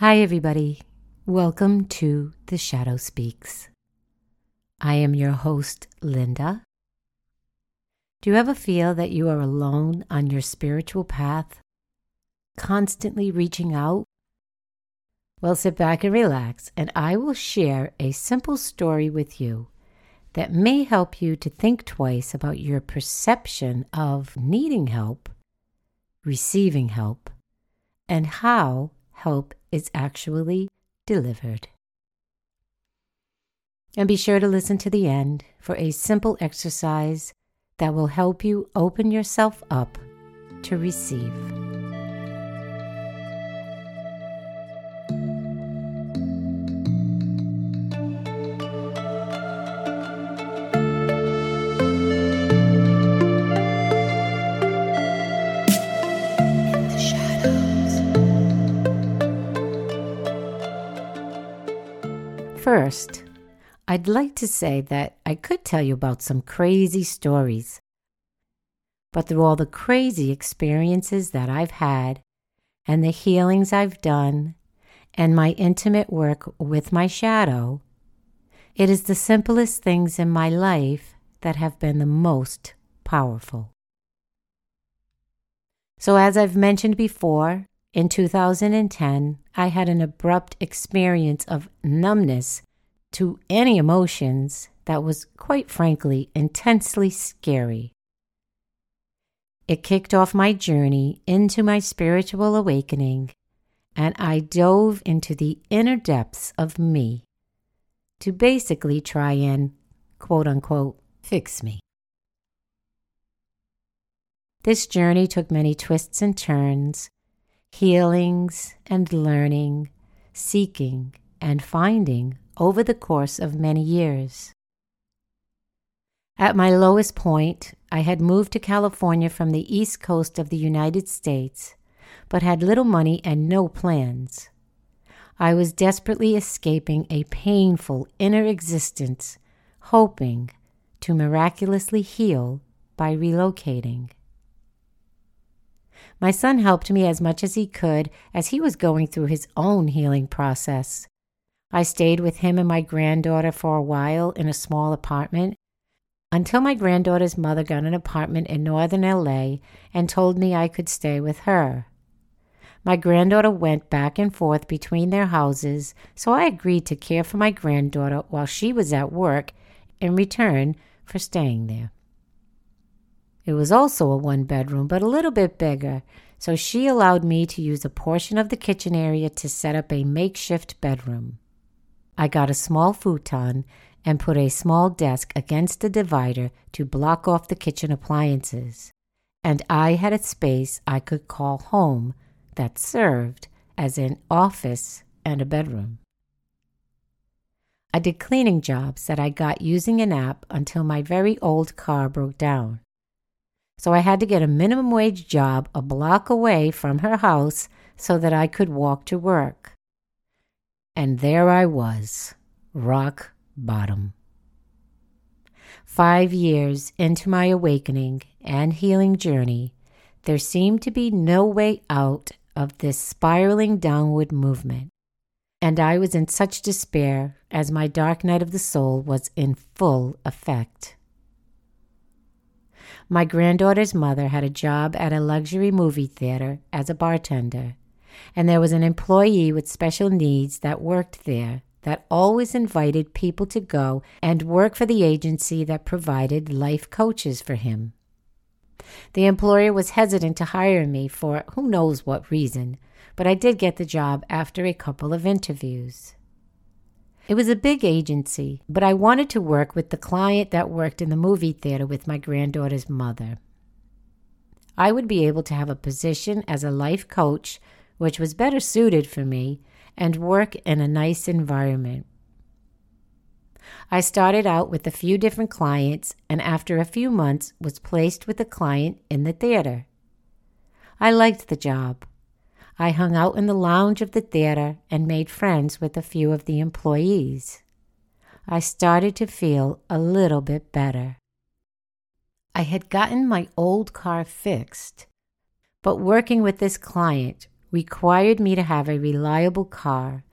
Hi, everybody. Welcome to The Shadow Speaks. I am your host, Linda. Do you ever feel that you are alone on your spiritual path, constantly reaching out? Well, sit back and relax, and I will share a simple story with you that may help you to think twice about your perception of needing help, receiving help, and how help is actually delivered. And be sure to listen to the end for a simple exercise that will help you open yourself up to receive. First, I'd like to say that I could tell you about some crazy stories. But through all the crazy experiences that I've had, and the healings I've done, and my intimate work with my shadow, it is the simplest things in my life that have been the most powerful. So, as I've mentioned before, in 2010, I had an abrupt experience of numbness to any emotions that was, quite frankly, intensely scary. It kicked off my journey into my spiritual awakening, and I dove into the inner depths of me to basically try and, quote unquote, fix me. This journey took many twists and turns healings and learning, seeking and finding over the course of many years. At my lowest point, I had moved to California from the east coast of the United States, but had little money and no plans. I was desperately escaping a painful inner existence, hoping to miraculously heal by relocating. My son helped me as much as he could as he was going through his own healing process. I stayed with him and my granddaughter for a while in a small apartment until my granddaughter's mother got an apartment in northern LA and told me I could stay with her. My granddaughter went back and forth between their houses, so I agreed to care for my granddaughter while she was at work in return for staying there. It was also a one bedroom, but a little bit bigger, so she allowed me to use a portion of the kitchen area to set up a makeshift bedroom. I got a small futon and put a small desk against the divider to block off the kitchen appliances, and I had a space I could call home that served as an office and a bedroom. I did cleaning jobs that I got using an app until my very old car broke down so I had to get a minimum wage job a block away from her house so that I could walk to work. And there I was, rock bottom. Five years into my awakening and healing journey, there seemed to be no way out of this spiraling downward movement. And I was in such despair as my dark night of the soul was in full effect. My granddaughter's mother had a job at a luxury movie theater as a bartender, and there was an employee with special needs that worked there that always invited people to go and work for the agency that provided life coaches for him. The employer was hesitant to hire me for who knows what reason, but I did get the job after a couple of interviews. It was a big agency, but I wanted to work with the client that worked in the movie theater with my granddaughter's mother. I would be able to have a position as a life coach, which was better suited for me, and work in a nice environment. I started out with a few different clients and after a few months was placed with a client in the theater. I liked the job. I hung out in the lounge of the theater and made friends with a few of the employees. I started to feel a little bit better. I had gotten my old car fixed, but working with this client required me to have a reliable car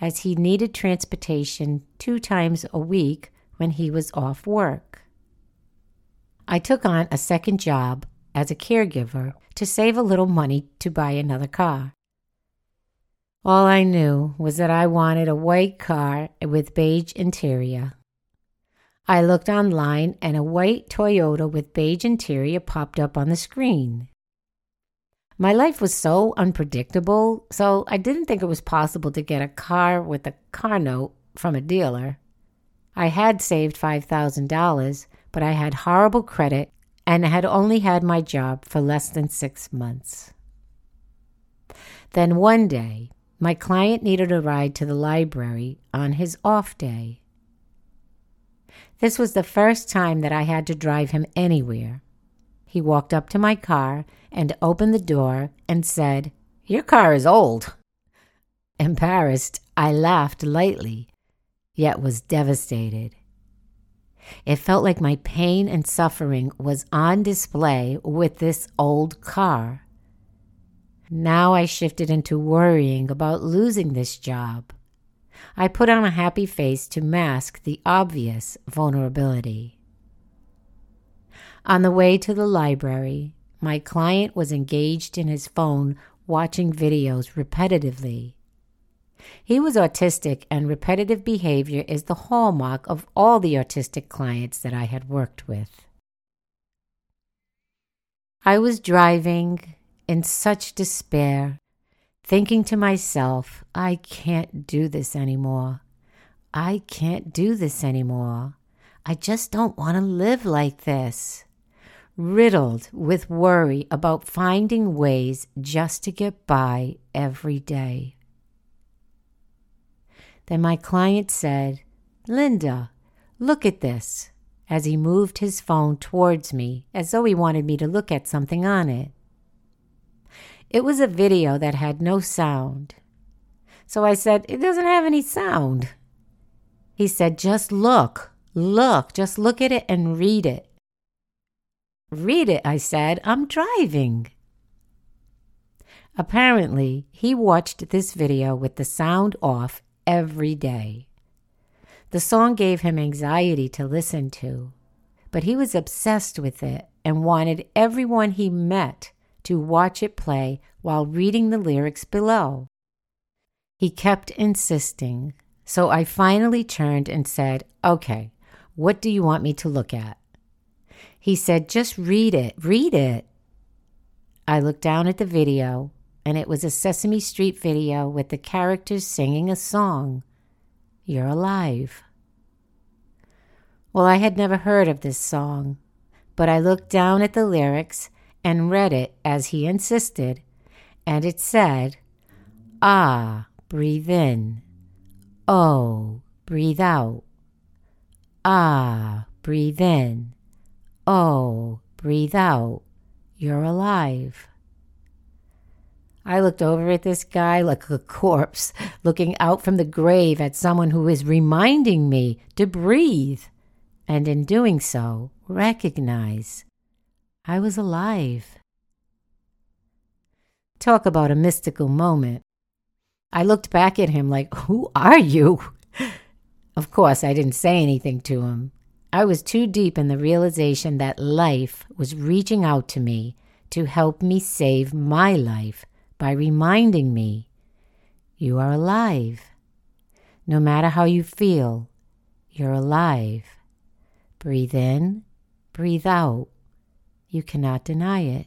as he needed transportation two times a week when he was off work. I took on a second job as a caregiver to save a little money to buy another car. All I knew was that I wanted a white car with beige interior. I looked online and a white Toyota with beige interior popped up on the screen. My life was so unpredictable, so I didn't think it was possible to get a car with a car note from a dealer. I had saved $5,000, but I had horrible credit and had only had my job for less than six months. Then one day, my client needed a ride to the library on his off day. This was the first time that I had to drive him anywhere. He walked up to my car and opened the door and said, Your car is old. Embarrassed, I laughed lightly, yet was devastated. It felt like my pain and suffering was on display with this old car. Now I shifted into worrying about losing this job. I put on a happy face to mask the obvious vulnerability. On the way to the library, my client was engaged in his phone watching videos repetitively. He was autistic, and repetitive behavior is the hallmark of all the autistic clients that I had worked with. I was driving in such despair, thinking to myself, I can't do this anymore. I can't do this anymore. I just don't want to live like this. Riddled with worry about finding ways just to get by every day. Then my client said, Linda, look at this, as he moved his phone towards me as though he wanted me to look at something on it. It was a video that had no sound. So I said, It doesn't have any sound. He said, Just look, look, just look at it and read it. Read it, I said. I'm driving. Apparently, he watched this video with the sound off every day. The song gave him anxiety to listen to, but he was obsessed with it and wanted everyone he met to watch it play while reading the lyrics below. He kept insisting, so I finally turned and said, Okay, what do you want me to look at? He said, Just read it, read it. I looked down at the video and it was a Sesame Street video with the characters singing a song You're Alive. Well, I had never heard of this song, but I looked down at the lyrics and read it as he insisted, and it said, Ah, breathe in. Oh, breathe out. Ah, breathe in. Oh, breathe out. You're alive. I looked over at this guy like a corpse, looking out from the grave at someone who is reminding me to breathe, and in doing so, recognize I was alive. Talk about a mystical moment. I looked back at him like, Who are you? Of course, I didn't say anything to him. I was too deep in the realization that life was reaching out to me to help me save my life by reminding me you are alive. No matter how you feel, you're alive. Breathe in, breathe out. You cannot deny it.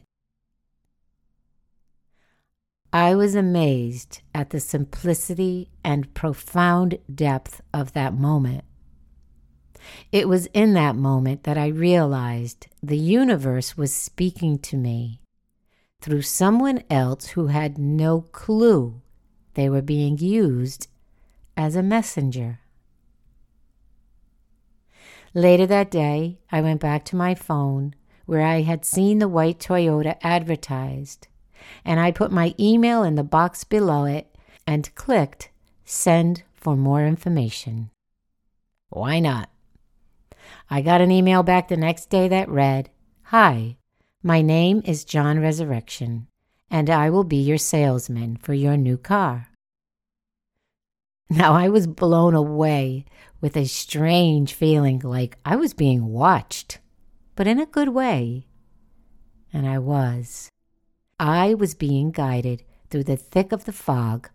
I was amazed at the simplicity and profound depth of that moment. It was in that moment that I realized the universe was speaking to me through someone else who had no clue they were being used as a messenger. Later that day, I went back to my phone where I had seen the white Toyota advertised, and I put my email in the box below it and clicked Send for more information. Why not? I got an email back the next day that read Hi, my name is John Resurrection, and I will be your salesman for your new car. Now, I was blown away with a strange feeling like I was being watched, but in a good way. And I was. I was being guided through the thick of the fog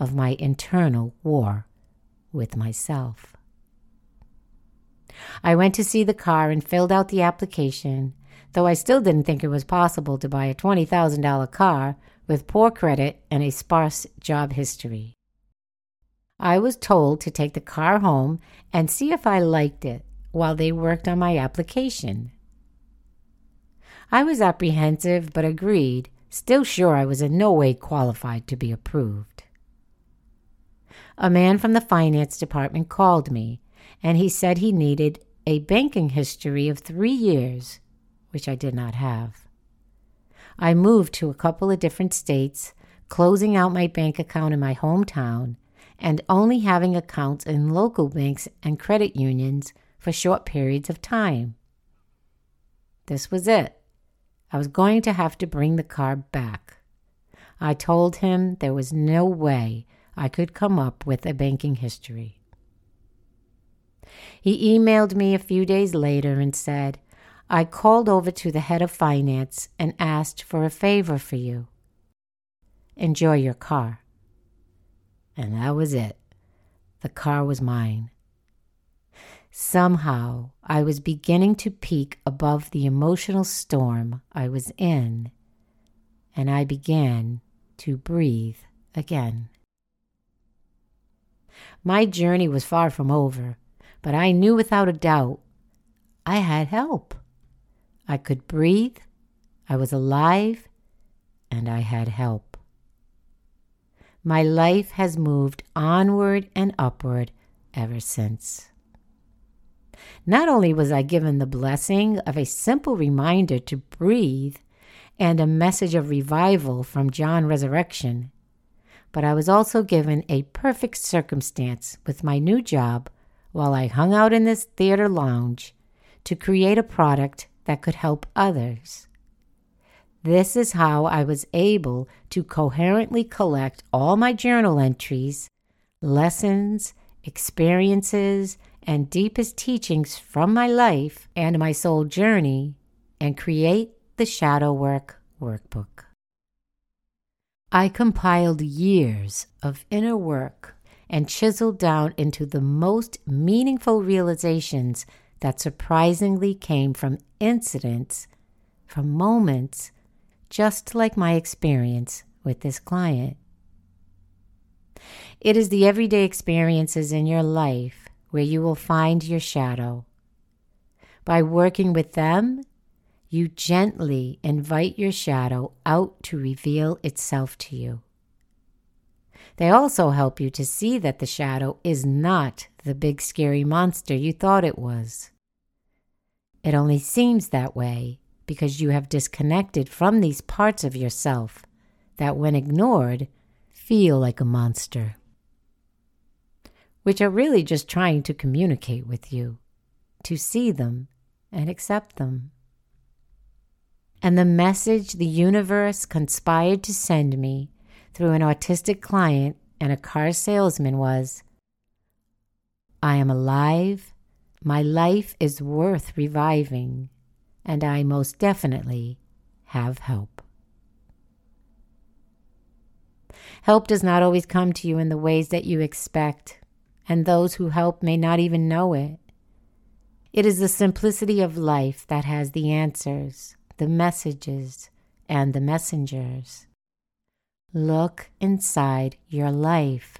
of my internal war with myself. I went to see the car and filled out the application, though I still didn't think it was possible to buy a $20,000 car with poor credit and a sparse job history. I was told to take the car home and see if I liked it while they worked on my application. I was apprehensive but agreed, still sure I was in no way qualified to be approved. A man from the finance department called me and he said he needed a banking history of three years, which I did not have. I moved to a couple of different states, closing out my bank account in my hometown and only having accounts in local banks and credit unions for short periods of time. This was it. I was going to have to bring the car back. I told him there was no way I could come up with a banking history. He emailed me a few days later and said, I called over to the head of finance and asked for a favor for you. Enjoy your car. And that was it. The car was mine. Somehow, I was beginning to peak above the emotional storm I was in, and I began to breathe again. My journey was far from over, but I knew without a doubt I had help. I could breathe, I was alive, and I had help my life has moved onward and upward ever since. Not only was I given the blessing of a simple reminder to breathe and a message of revival from John Resurrection, but I was also given a perfect circumstance with my new job while I hung out in this theater lounge to create a product that could help others. This is how I was able to coherently collect all my journal entries, lessons, experiences, and deepest teachings from my life and my soul journey and create the Shadow Work Workbook. I compiled years of inner work and chiseled down into the most meaningful realizations that surprisingly came from incidents, from moments just like my experience with this client. It is the everyday experiences in your life where you will find your shadow. By working with them, you gently invite your shadow out to reveal itself to you. They also help you to see that the shadow is not the big scary monster you thought it was. It only seems that way because you have disconnected from these parts of yourself that, when ignored, feel like a monster, which are really just trying to communicate with you, to see them and accept them. And the message the universe conspired to send me through an autistic client and a car salesman was I am alive. My life is worth reviving and I most definitely have help. Help does not always come to you in the ways that you expect, and those who help may not even know it. It is the simplicity of life that has the answers, the messages, and the messengers. Look inside your life.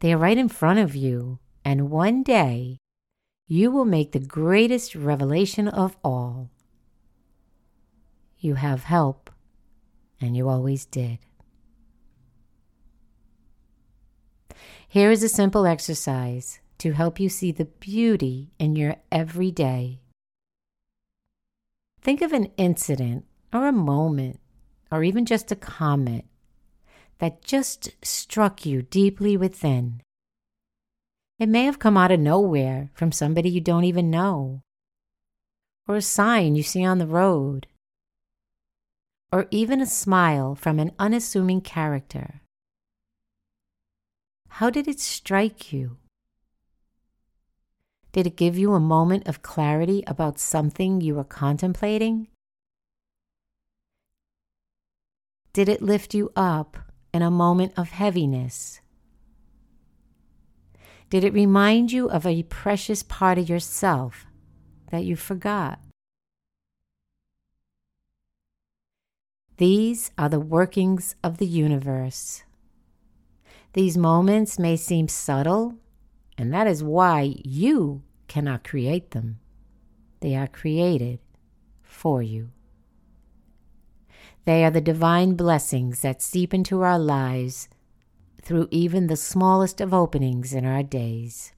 They are right in front of you, and one day you will make the greatest revelation of all. You have help, and you always did. Here is a simple exercise to help you see the beauty in your everyday. Think of an incident or a moment or even just a comment that just struck you deeply within it may have come out of nowhere from somebody you don't even know, or a sign you see on the road, or even a smile from an unassuming character? How did it strike you? Did it give you a moment of clarity about something you were contemplating? Did it lift you up in a moment of heaviness? Did it remind you of a precious part of yourself that you forgot? These are the workings of the universe. These moments may seem subtle, and that is why you cannot create them. They are created for you. They are the divine blessings that seep into our lives through even the smallest of openings in our days.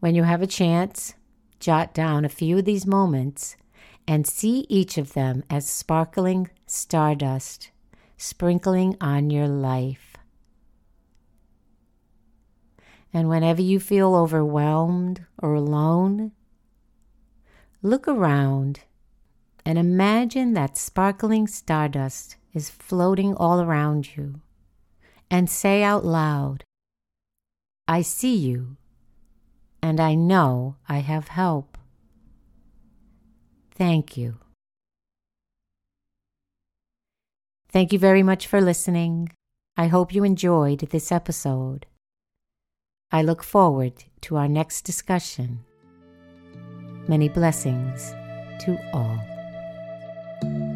When you have a chance, jot down a few of these moments and see each of them as sparkling stardust sprinkling on your life. And whenever you feel overwhelmed or alone, look around and imagine that sparkling stardust is floating all around you. And say out loud, I see you, and I know I have help. Thank you. Thank you very much for listening. I hope you enjoyed this episode. I look forward to our next discussion. Many blessings to all. Bye.